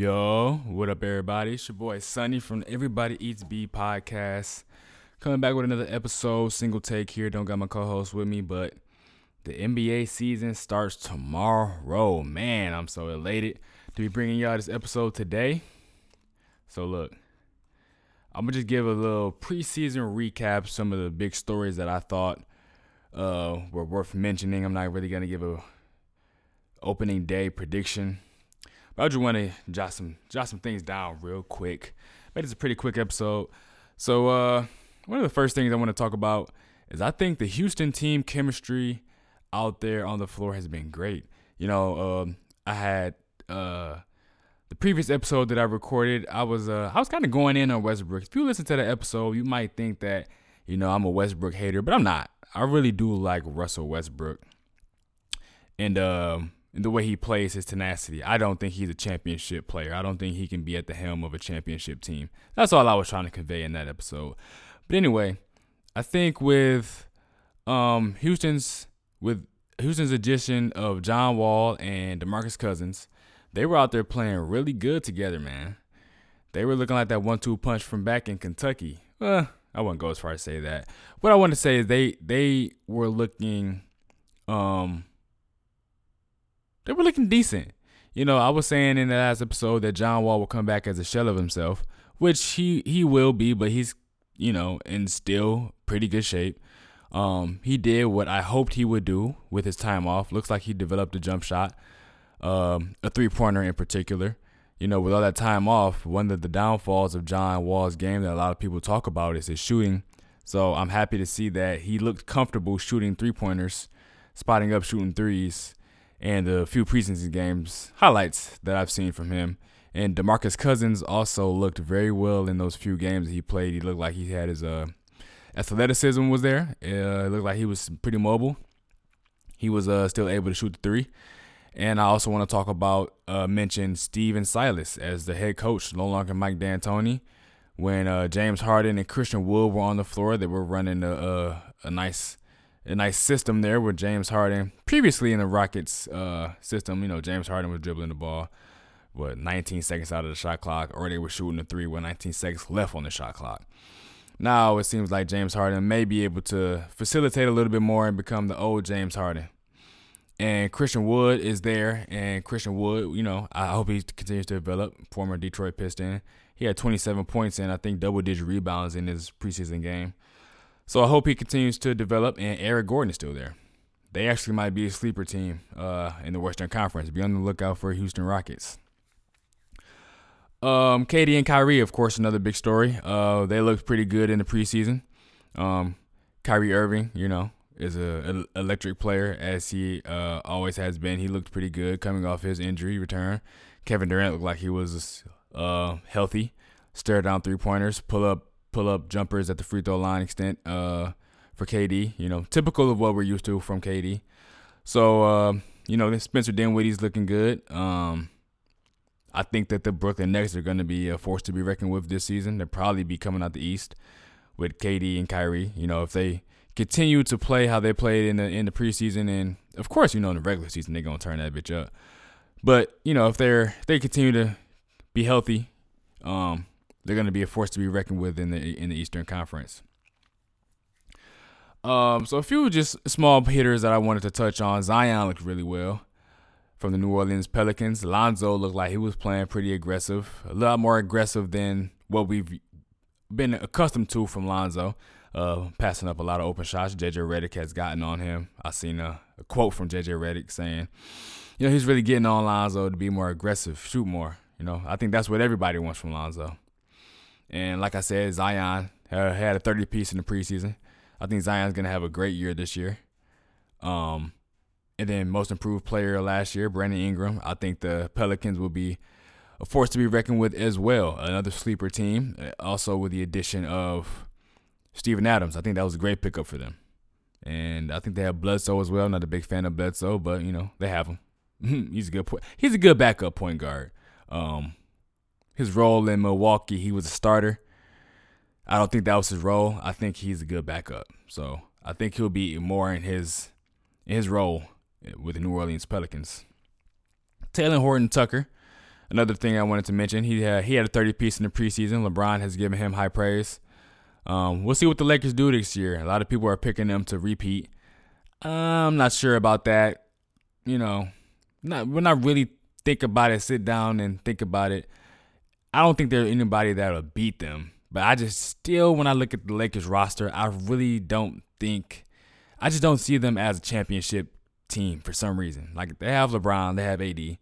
Yo, what up, everybody? It's your boy Sonny from Everybody Eats B podcast. Coming back with another episode, single take here. Don't got my co host with me, but the NBA season starts tomorrow. Man, I'm so elated to be bringing y'all this episode today. So, look, I'm gonna just give a little preseason recap, some of the big stories that I thought uh, were worth mentioning. I'm not really gonna give a opening day prediction I just want to jot some jot some things down real quick. But it's a pretty quick episode. So uh, one of the first things I want to talk about is I think the Houston team chemistry out there on the floor has been great. You know, um, I had uh, the previous episode that I recorded. I was uh, I was kind of going in on Westbrook. If you listen to the episode, you might think that you know I'm a Westbrook hater, but I'm not. I really do like Russell Westbrook, and um, the way he plays his tenacity. I don't think he's a championship player. I don't think he can be at the helm of a championship team. That's all I was trying to convey in that episode. But anyway, I think with um, Houston's with Houston's addition of John Wall and DeMarcus Cousins, they were out there playing really good together, man. They were looking like that one-two punch from back in Kentucky. Well, I wouldn't go as far as say that. What I want to say is they they were looking um they were looking decent. You know, I was saying in the last episode that John Wall will come back as a shell of himself, which he he will be, but he's you know in still pretty good shape. Um, he did what I hoped he would do with his time off. Looks like he developed a jump shot, um, a three pointer in particular. You know, with all that time off, one of the downfalls of John Wall's game that a lot of people talk about is his shooting. So I'm happy to see that he looked comfortable shooting three pointers, spotting up, shooting threes and the few preseason games highlights that I've seen from him. And DeMarcus Cousins also looked very well in those few games he played. He looked like he had his uh, athleticism was there. Uh, it looked like he was pretty mobile. He was uh, still able to shoot the three. And I also want to talk about uh, mention Stephen Silas as the head coach, no longer Mike D'Antoni. When uh, James Harden and Christian Wood were on the floor, they were running a, a, a nice a nice system there with James Harden. Previously in the Rockets uh, system, you know, James Harden was dribbling the ball, what, 19 seconds out of the shot clock, or they were shooting the three with 19 seconds left on the shot clock. Now it seems like James Harden may be able to facilitate a little bit more and become the old James Harden. And Christian Wood is there, and Christian Wood, you know, I hope he continues to develop. Former Detroit Piston, he had 27 points and I think double-digit rebounds in his preseason game. So I hope he continues to develop, and Eric Gordon is still there. They actually might be a sleeper team uh, in the Western Conference. Be on the lookout for Houston Rockets. Um, KD and Kyrie, of course, another big story. Uh, they looked pretty good in the preseason. Um, Kyrie Irving, you know, is a, a electric player as he uh, always has been. He looked pretty good coming off his injury return. Kevin Durant looked like he was uh, healthy. Stare down three pointers, pull up pull up jumpers at the free throw line extent uh, for KD. You know, typical of what we're used to from KD. So uh, you know, Spencer Dinwiddie's looking good. Um, I think that the Brooklyn Nets are going to be a force to be reckoned with this season. They'll probably be coming out the East with KD and Kyrie. You know, if they continue to play how they played in the in the preseason, and of course, you know, in the regular season they're gonna turn that bitch up. But you know, if they're if they continue to be healthy, um, they're going to be a force to be reckoned with in the in the Eastern Conference. Um, so a few just small hitters that I wanted to touch on. Zion looked really well from the New Orleans Pelicans. Lonzo looked like he was playing pretty aggressive, a lot more aggressive than what we've been accustomed to from Lonzo. Uh, passing up a lot of open shots. JJ Redick has gotten on him. I seen a, a quote from JJ Redick saying, you know, he's really getting on Lonzo to be more aggressive, shoot more. You know, I think that's what everybody wants from Lonzo. And like I said, Zion had a 30 piece in the preseason. I think Zion's gonna have a great year this year. Um, and then most improved player last year, Brandon Ingram. I think the Pelicans will be a force to be reckoned with as well. Another sleeper team, also with the addition of Steven Adams. I think that was a great pickup for them. And I think they have Bledsoe as well. Not a big fan of Bledsoe, but you know they have him. he's a good point. He's a good backup point guard. Um, his role in Milwaukee, he was a starter. I don't think that was his role. I think he's a good backup. So I think he'll be more in his in his role with the New Orleans Pelicans. Talen Horton Tucker, another thing I wanted to mention, he had, he had a 30 piece in the preseason. LeBron has given him high praise. Um, we'll see what the Lakers do this year. A lot of people are picking them to repeat. I'm not sure about that. You know, not we're not really think about it. Sit down and think about it. I don't think there's anybody that'll beat them. But I just still, when I look at the Lakers roster, I really don't think, I just don't see them as a championship team for some reason. Like they have LeBron, they have AD.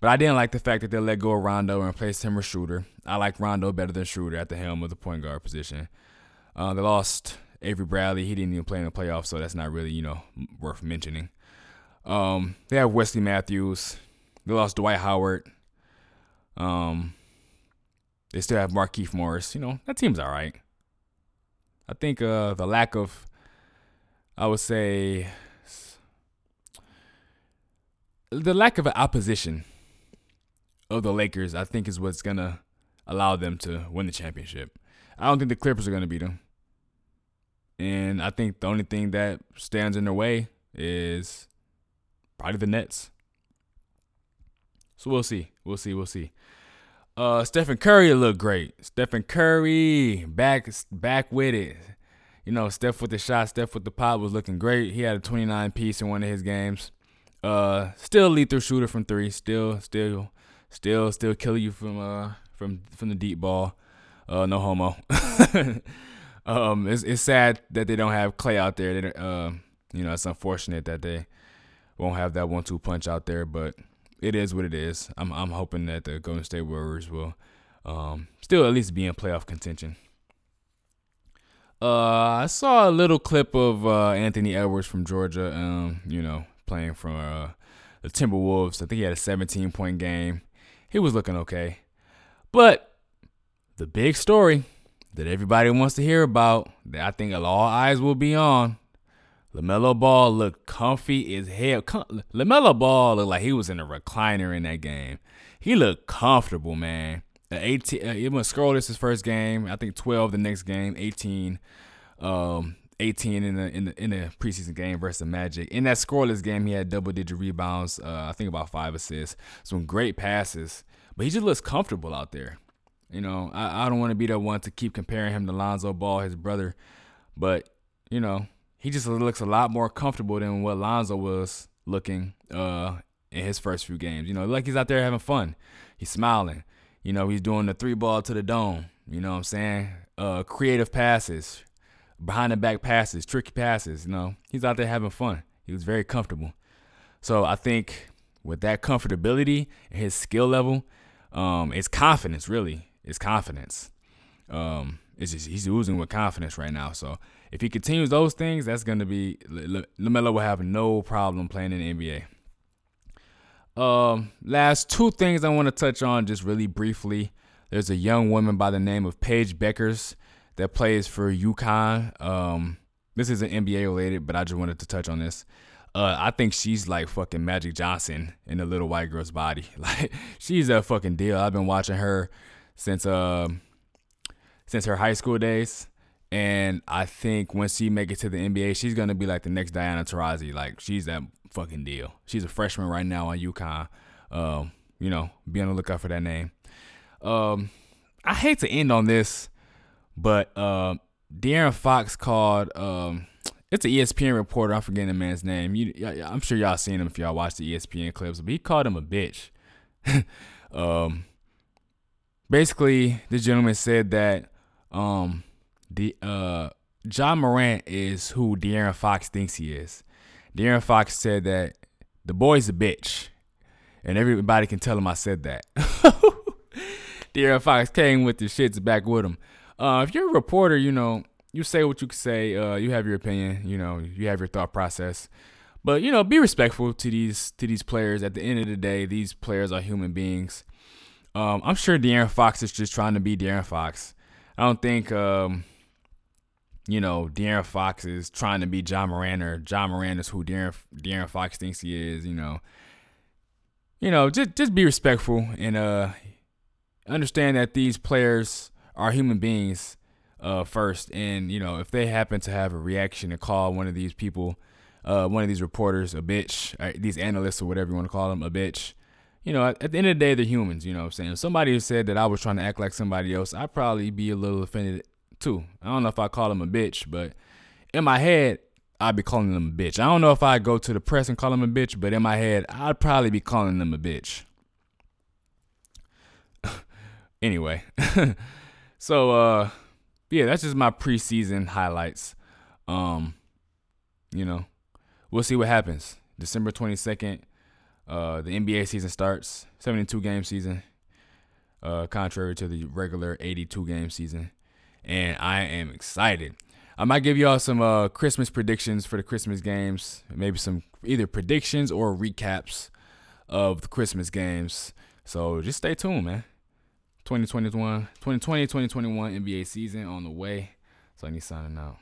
But I didn't like the fact that they let go of Rondo and replaced him with Schroeder. I like Rondo better than Schroeder at the helm of the point guard position. Uh, they lost Avery Bradley. He didn't even play in the playoffs, so that's not really, you know, worth mentioning. Um, they have Wesley Matthews. They lost Dwight Howard. Um, they still have Markieff Morris. You know, that team's all right. I think uh, the lack of, I would say, the lack of opposition of the Lakers, I think, is what's going to allow them to win the championship. I don't think the Clippers are going to beat them. And I think the only thing that stands in their way is probably the Nets. So we'll see. We'll see. We'll see. Uh, Stephen Curry looked great. Stephen Curry back back with it. You know, Steph with the shot, Steph with the pop was looking great. He had a 29 piece in one of his games. Uh, still lethal shooter from three. Still, still, still, still kill you from uh from from the deep ball. Uh, no homo. um, it's it's sad that they don't have Clay out there. They, uh, you know, it's unfortunate that they won't have that one-two punch out there, but it is what it is. I'm I'm hoping that the Golden State Warriors will um, still at least be in playoff contention. Uh, I saw a little clip of uh, Anthony Edwards from Georgia. Um, you know, playing from uh, the Timberwolves. I think he had a 17 point game. He was looking okay, but the big story that everybody wants to hear about, that I think all eyes will be on, LaMelo Ball looked comfy as hell. Com- LaMelo Ball looked like he was in a recliner in that game. He looked comfortable, man. Uh, 18, uh, it was this? his first game. I think 12 the next game, 18, um, 18 in the in the in the preseason game versus the Magic. In that scoreless game, he had double digit rebounds. Uh, I think about five assists, some great passes. But he just looks comfortable out there. You know, I, I don't want to be the one to keep comparing him to Lonzo Ball, his brother, but you know, he just looks a lot more comfortable than what Lonzo was looking uh, in his first few games. You know, like he's out there having fun. He's smiling. You know, he's doing the three ball to the dome. You know what I'm saying? Uh, creative passes, behind the back passes, tricky passes. You know, he's out there having fun. He was very comfortable. So I think with that comfortability and his skill level, um, it's confidence. Really, it's confidence. Um, it's just he's oozing with confidence right now. So if he continues those things, that's going to be Lamelo will have no problem playing in the NBA. Um, last two things I want to touch on just really briefly. There's a young woman by the name of Paige Bueckers that plays for UConn. Um, this isn't NBA related, but I just wanted to touch on this. Uh, I think she's like fucking Magic Johnson in a little white girl's body. Like she's a fucking deal. I've been watching her since uh, since her high school days. And I think when she make it to the NBA, she's gonna be like the next Diana Taurasi. Like she's that fucking deal. She's a freshman right now on UConn. Um, you know, be on the lookout for that name. Um, I hate to end on this, but uh, De'Aaron Fox called. Um, it's an ESPN reporter. I'm forgetting the man's name. You, I'm sure y'all seen him if y'all watch the ESPN clips, but he called him a bitch. um, basically, the gentleman said that um, the uh Ja Morant is who De'Aaron Fox thinks he is. De'Aaron Fox said that the boy's a bitch, and everybody can tell him I said that. De'Aaron Fox came with the shits back with him. Uh, if you're a reporter, you know you say what you can say. Uh, you have your opinion. You know you have your thought process. But you know, be respectful to these to these players. At the end of the day, these players are human beings. Um, I'm sure De'Aaron Fox is just trying to be De'Aaron Fox. I don't think um, you know, De'Aaron Fox is trying to be John Morant or John Morant is who De'Aaron, De'Aaron Fox thinks he is, you know. You know, just just be respectful and uh understand that these players are human beings uh first and you know if they happen to have a reaction and call one of these people uh one of these reporters a bitch uh, these analysts or whatever you want to call them a bitch you know, at, the end of the day, they're humans. You know what I'm saying? If somebody said that I was trying to act like somebody else, I'd probably be a little offended too. I don't know if I call them a bitch, but in my head, I'd be calling them a bitch. I don't know if I go to the press and call them a bitch, but in my head, I'd probably be calling them a bitch. anyway, so uh, yeah, that's just my preseason highlights. Um, you know, we'll see what happens. December 22nd, uh, the NBA season starts, 72 game season, uh, contrary to the regular 82 game season. And I am excited. I might give y'all some uh, Christmas predictions for the Christmas games, maybe some either predictions or recaps of the Christmas games. So just stay tuned, man. 2021, 2020, 2021 NBA season on the way. So I need signing out.